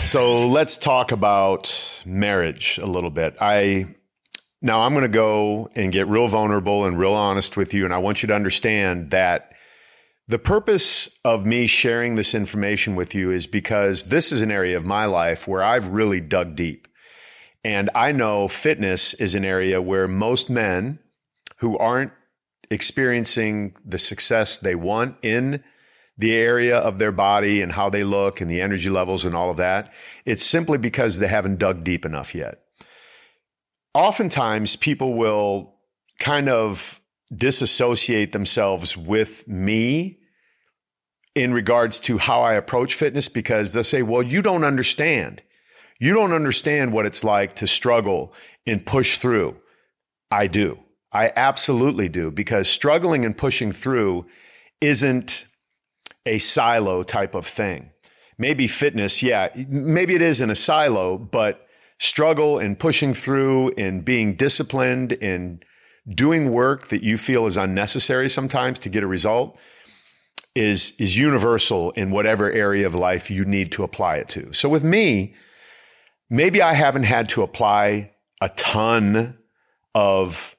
Right, so let's talk about marriage a little bit. I now I'm going to go and get real vulnerable and real honest with you and I want you to understand that the purpose of me sharing this information with you is because this is an area of my life where I've really dug deep. And I know fitness is an area where most men who aren't experiencing the success they want in the area of their body and how they look and the energy levels and all of that, it's simply because they haven't dug deep enough yet. Oftentimes, people will kind of disassociate themselves with me in regards to how I approach fitness because they'll say, well, you don't understand. You don't understand what it's like to struggle and push through. I do. I absolutely do because struggling and pushing through isn't a silo type of thing. Maybe fitness, yeah, maybe it is in a silo, but struggle and pushing through and being disciplined and doing work that you feel is unnecessary sometimes to get a result is is universal in whatever area of life you need to apply it to. So with me, maybe I haven't had to apply a ton of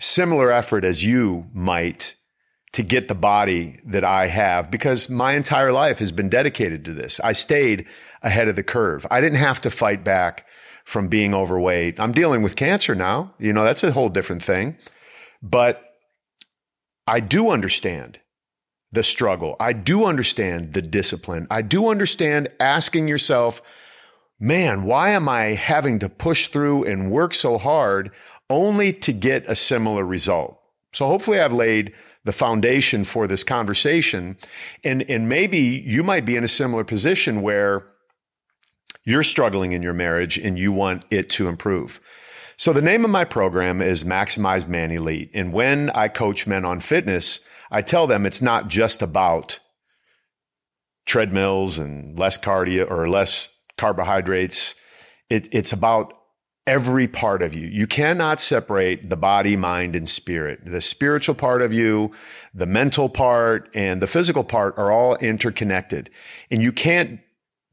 similar effort as you might to get the body that I have because my entire life has been dedicated to this. I stayed ahead of the curve. I didn't have to fight back from being overweight. I'm dealing with cancer now. You know, that's a whole different thing. But I do understand the struggle. I do understand the discipline. I do understand asking yourself, man, why am I having to push through and work so hard only to get a similar result? So hopefully I've laid the foundation for this conversation. And, and maybe you might be in a similar position where you're struggling in your marriage and you want it to improve. So the name of my program is Maximized Man Elite. And when I coach men on fitness, I tell them it's not just about treadmills and less cardio or less carbohydrates. It, it's about every part of you. You cannot separate the body, mind, and spirit. The spiritual part of you, the mental part, and the physical part are all interconnected. And you can't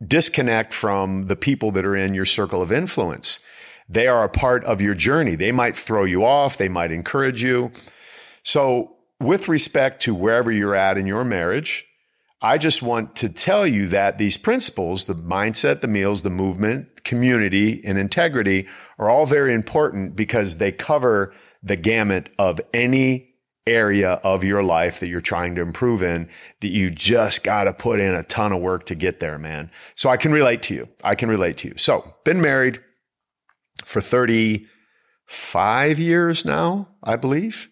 disconnect from the people that are in your circle of influence. They are a part of your journey. They might throw you off. They might encourage you. So with respect to wherever you're at in your marriage, I just want to tell you that these principles, the mindset, the meals, the movement, community, and integrity are all very important because they cover the gamut of any area of your life that you're trying to improve in that you just got to put in a ton of work to get there, man. So I can relate to you. I can relate to you. So been married for 35 years now, I believe,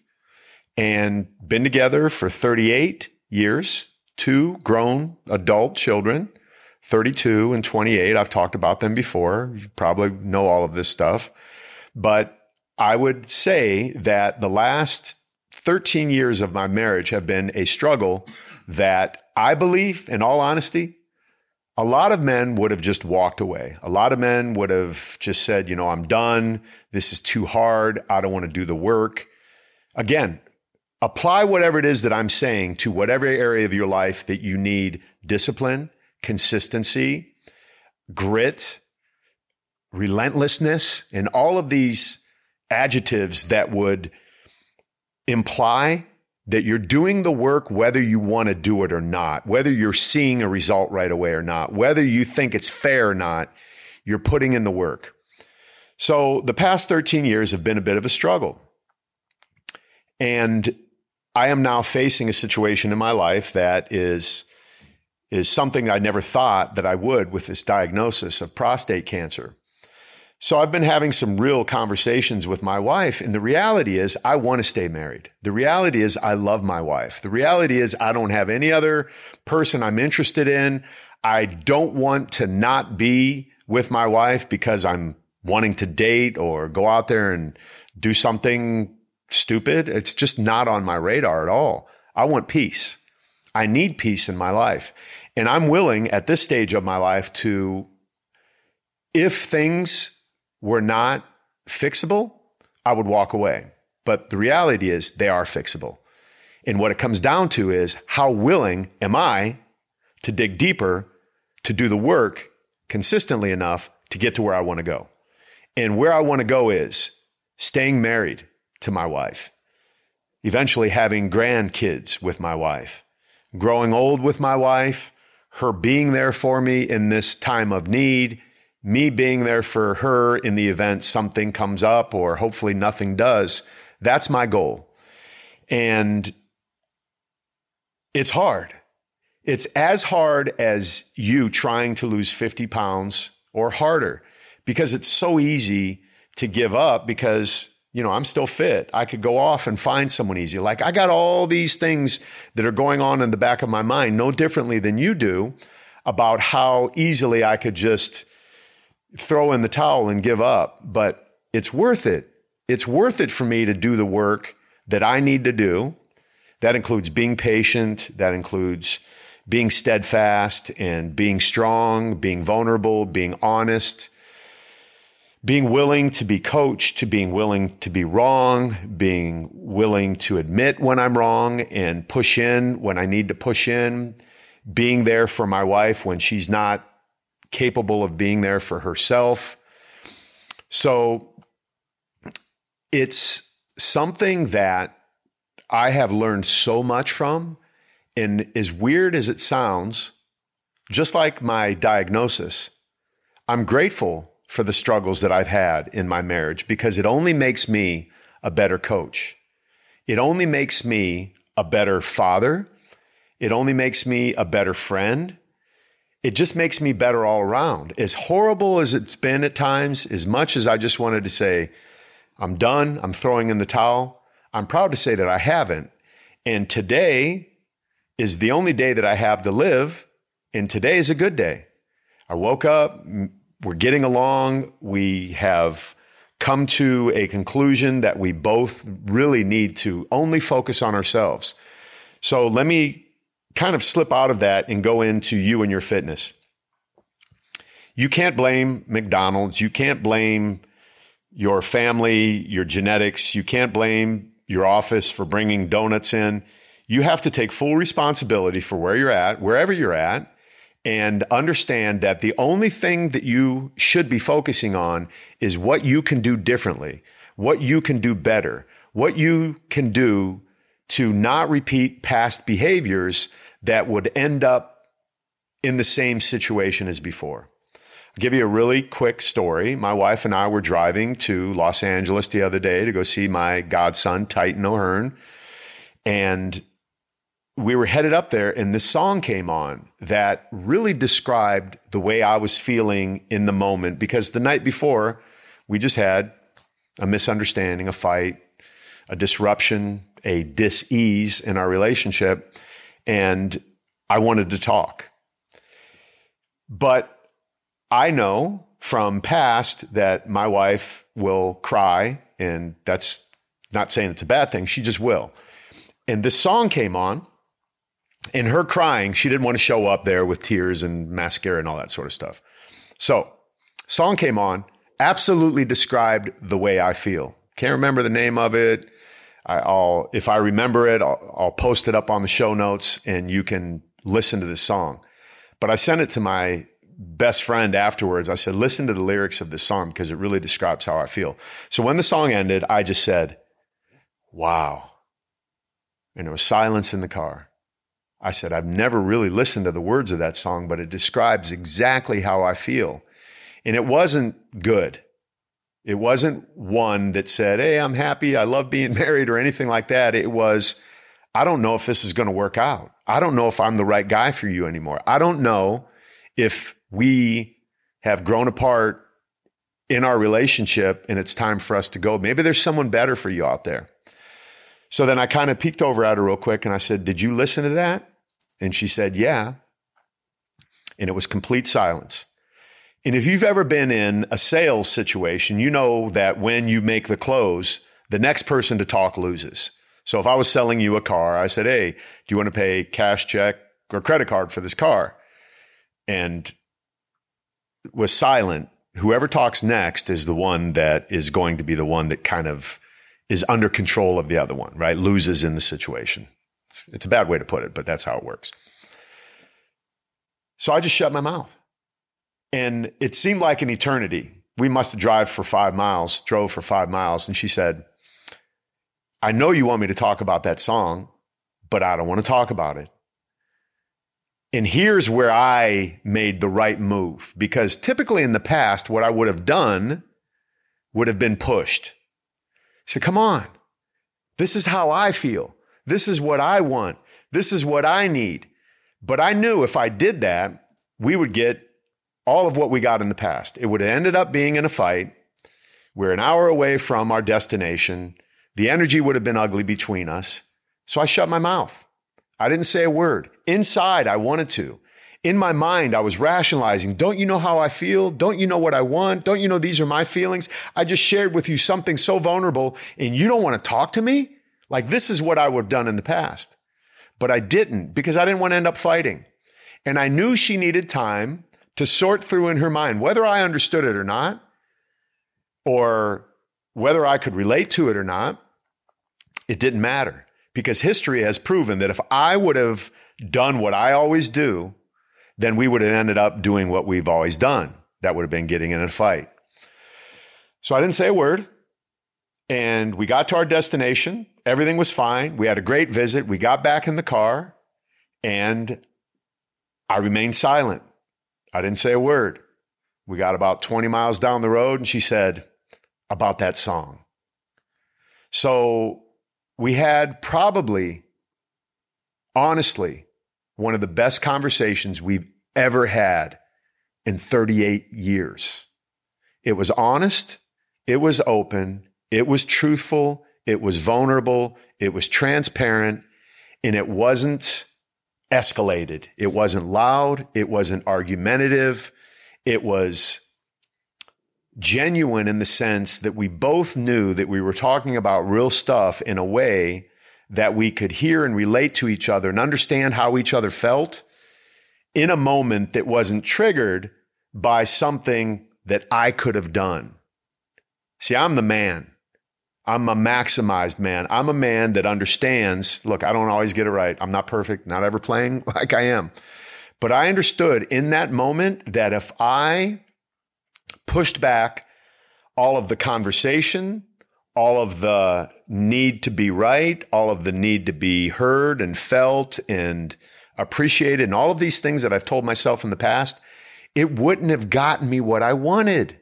and been together for 38 years two grown adult children, 32 and 28. I've talked about them before. You probably know all of this stuff. But I would say that the last 13 years of my marriage have been a struggle that I believe, in all honesty, a lot of men would have just walked away. A lot of men would have just said, you know, I'm done. This is too hard. I don't want to do the work. Again, apply whatever it is that I'm saying to whatever area of your life that you need discipline, consistency, grit, relentlessness, and all of these adjectives that would imply that you're doing the work whether you want to do it or not, whether you're seeing a result right away or not, whether you think it's fair or not, you're putting in the work. So the past 13 years have been a bit of a struggle. And I am now facing a situation in my life that is is something I never thought that I would with this diagnosis of prostate cancer. So I've been having some real conversations with my wife and the reality is I want to stay married. The reality is I love my wife. The reality is I don't have any other person I'm interested in. I don't want to not be with my wife because I'm wanting to date or go out there and do something stupid. It's just not on my radar at all. I want peace. I need peace in my life. And I'm willing at this stage of my life to, if things were not fixable, I would walk away. But the reality is they are fixable. And what it comes down to is how willing am I to dig deeper to do the work consistently enough to get to where I want to go. And where I want to go is staying married to my wife, eventually having grandkids with my wife, growing old with my wife, her being there for me in this time of need, me being there for her in the event something comes up or hopefully nothing does. That's my goal. And it's hard. It's as hard as you trying to lose 50 pounds or harder because it's so easy to give up because, you know, I'm still fit. I could go off and find someone easy. Like I got all these things that are going on in the back of my mind, no differently than you do about how easily I could just throw in the towel and give up. But it's worth it. It's worth it for me to do the work that I need to do. That includes being patient. That includes being steadfast and being strong, being vulnerable, being honest, being willing to be coached, to being willing to be wrong, being willing to admit when I'm wrong and push in when I need to push in, being there for my wife when she's not capable of being there for herself. So it's something that I have learned so much from. And as weird as it sounds, just like my diagnosis, I'm grateful for the struggles that I've had in my marriage because it only makes me a better coach. It only makes me a better father. It only makes me a better friend. It just makes me better all around. As horrible as it's been at times, as much as I just wanted to say, I'm done, I'm throwing in the towel, I'm proud to say that I haven't. And today is the only day that I have to live. And today is a good day. I woke up, we're getting along. We have come to a conclusion that we both really need to only focus on ourselves. So let me kind of slip out of that and go into you and your fitness. You can't blame McDonald's. You can't blame your family, your genetics. You can't blame your office for bringing donuts in. You have to take full responsibility for where you're at, wherever you're at, and understand that the only thing that you should be focusing on is what you can do differently, what you can do better, what you can do to not repeat past behaviors that would end up in the same situation as before. I'll give you a really quick story. My wife and I were driving to Los Angeles the other day to go see my godson, Titan O'Hearn. And we were headed up there, and this song came on that really described the way I was feeling in the moment because the night before, we just had a misunderstanding, a fight, a disruption, a dis ease in our relationship. And I wanted to talk. But I know from past that my wife will cry, and that's not saying it's a bad thing. She just will. And this song came on, and her crying, she didn't want to show up there with tears and mascara and all that sort of stuff. So, song came on, absolutely described the way I feel. Can't remember the name of it. I, will if I remember it, I'll, I'll post it up on the show notes, and you can listen to this song. But I sent it to my best friend afterwards, I said, listen to the lyrics of this song because it really describes how I feel. So when the song ended, I just said, wow. And there was silence in the car. I said, I've never really listened to the words of that song, but it describes exactly how I feel. And it wasn't good. It wasn't one that said, Hey, I'm happy. I love being married or anything like that. It was, I don't know if this is going to work out. I don't know if I'm the right guy for you anymore. I don't know if we have grown apart in our relationship and it's time for us to go. Maybe there's someone better for you out there. So then I kind of peeked over at her real quick and I said, Did you listen to that? And she said, Yeah. And it was complete silence. And if you've ever been in a sales situation, you know that when you make the close, the next person to talk loses. So if I was selling you a car, I said, Hey, do you want to pay cash check or credit card for this car? And was silent, whoever talks next is the one that is going to be the one that kind of is under control of the other one, right? Loses in the situation. It's, a bad way to put it, but that's how it works. So I just shut my mouth. And it seemed like an eternity. We must have drive for five miles, drove for five miles. And she said, I know you want me to talk about that song, but I don't want to talk about it. And here's where I made the right move because typically in the past, what I would have done would have been pushed. Said, come on. This is how I feel. This is what I want. This is what I need. But I knew if I did that, we would get all of what we got in the past. It would have ended up being in a fight. We're an hour away from our destination. The energy would have been ugly between us. So I shut my mouth. I didn't say a word. Inside, I wanted to. In my mind, I was rationalizing. Don't you know how I feel? Don't you know what I want? Don't you know these are my feelings? I just shared with you something so vulnerable and you don't want to talk to me? Like this is what I would have done in the past. But I didn't because I didn't want to end up fighting. And I knew she needed time to sort through in her mind, whether I understood it or not, or whether I could relate to it or not, it didn't matter because history has proven that if I would have done what I always do, then we would have ended up doing what we've always done. That would have been getting in a fight. So I didn't say a word. And we got to our destination. Everything was fine. We had a great visit. We got back in the car and I remained silent. I didn't say a word. We got about 20 miles down the road and she said, About that song. So we had probably, honestly, one of the best conversations we've ever had in 38 years. It was honest, it was open, it was truthful, it was vulnerable, it was transparent, and it wasn't escalated. It wasn't loud, it wasn't argumentative, it was genuine in the sense that we both knew that we were talking about real stuff in a way that we could hear and relate to each other and understand how each other felt in a moment that wasn't triggered by something that I could have done. See, I'm the man. I'm a maximized man. I'm a man that understands. Look, I don't always get it right. I'm not perfect, not ever playing like I am. But I understood in that moment that if I pushed back all of the conversation, all of the need to be right, all of the need to be heard and felt and appreciated, and all of these things that I've told myself in the past, it wouldn't have gotten me what I wanted.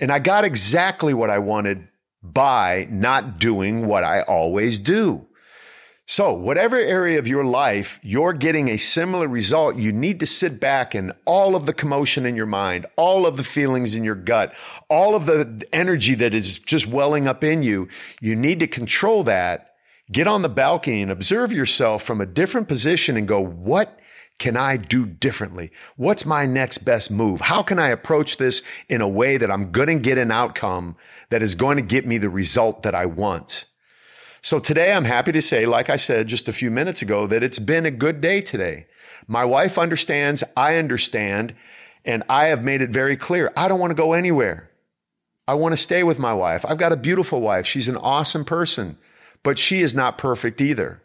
And I got exactly what I wanted by not doing what I always do. So, whatever area of your life you're getting a similar result, you need to sit back and all of the commotion in your mind, all of the feelings in your gut, all of the energy that is just welling up in you, you need to control that. Get on the balcony and observe yourself from a different position and go, what can I do differently? What's my next best move? How can I approach this in a way that I'm going to get an outcome that is going to get me the result that I want? So today I'm happy to say, like I said just a few minutes ago, that it's been a good day today. My wife understands, I understand, and I have made it very clear. I don't want to go anywhere. I want to stay with my wife. I've got a beautiful wife. She's an awesome person, but she is not perfect either.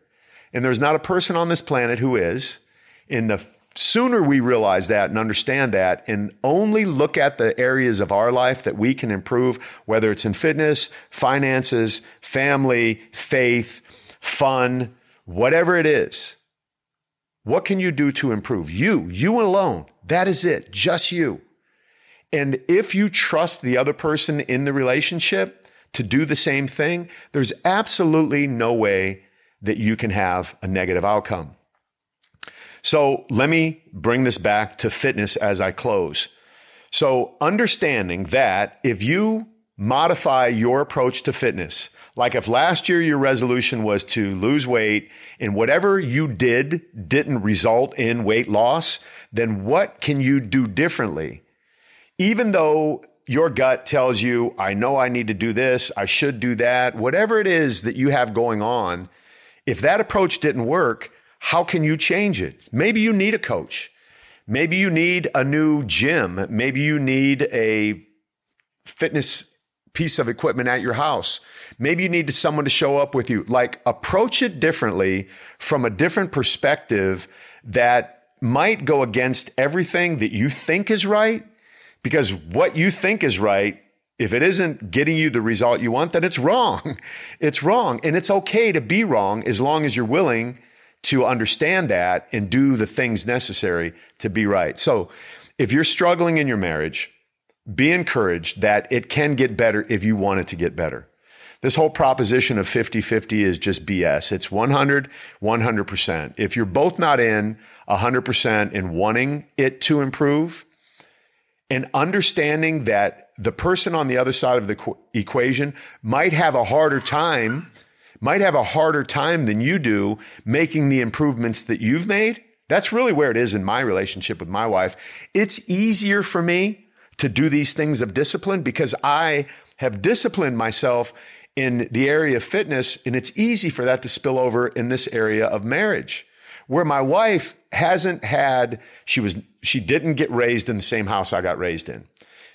And there's not a person on this planet who is. In the sooner we realize that and understand that and only look at the areas of our life that we can improve, whether it's in fitness, finances, family, faith, fun, whatever it is. What can you do to improve? You, you alone. That is it. Just you. And if you trust the other person in the relationship to do the same thing, there's absolutely no way that you can have a negative outcome. So let me bring this back to fitness as I close. So understanding that if you modify your approach to fitness, like if last year your resolution was to lose weight and whatever you did didn't result in weight loss, then what can you do differently? Even though your gut tells you, I know I need to do this, I should do that, whatever it is that you have going on, if that approach didn't work, how can you change it? Maybe you need a coach. Maybe you need a new gym. Maybe you need a fitness piece of equipment at your house. Maybe you need someone to show up with you. Like approach it differently from a different perspective that might go against everything that you think is right Because what you think is right, if it isn't getting you the result you want, then it's wrong. It's wrong. And it's okay to be wrong as long as you're willing to understand that and do the things necessary to be right. So if you're struggling in your marriage, be encouraged that it can get better if you want it to get better. This whole proposition of 50 50 is just BS. It's 100, 100%. If you're both not in 100% in wanting it to improve and understanding that the person on the other side of the equation might have a harder time, might have a harder time than you do making the improvements that you've made. That's really where it is in my relationship with my wife. It's easier for me to do these things of discipline because I have disciplined myself in the area of fitness, and it's easy for that to spill over in this area of marriage. Where my wife hasn't had, she was, she didn't get raised in the same house I got raised in.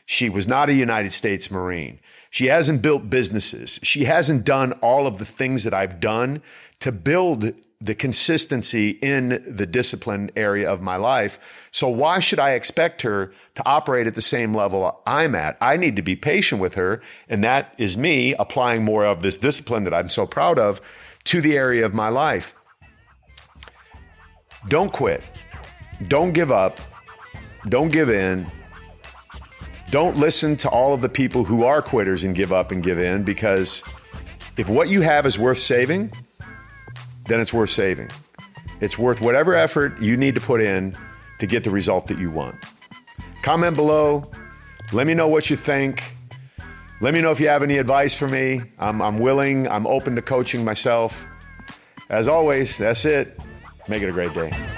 She was not a United States Marine. She hasn't built businesses. She hasn't done all of the things that I've done to build the consistency in the discipline area of my life. So why should I expect her to operate at the same level I'm at? I need to be patient with her. And that is me applying more of this discipline that I'm so proud of to the area of my life. Don't quit. Don't give up. Don't give in. Don't listen to all of the people who are quitters and give up and give in because if what you have is worth saving, then it's worth saving. It's worth whatever effort you need to put in to get the result that you want. Comment below. Let me know what you think. Let me know if you have any advice for me. I'm, I'm willing, I'm open to coaching myself. As always, that's it. Make it a great day.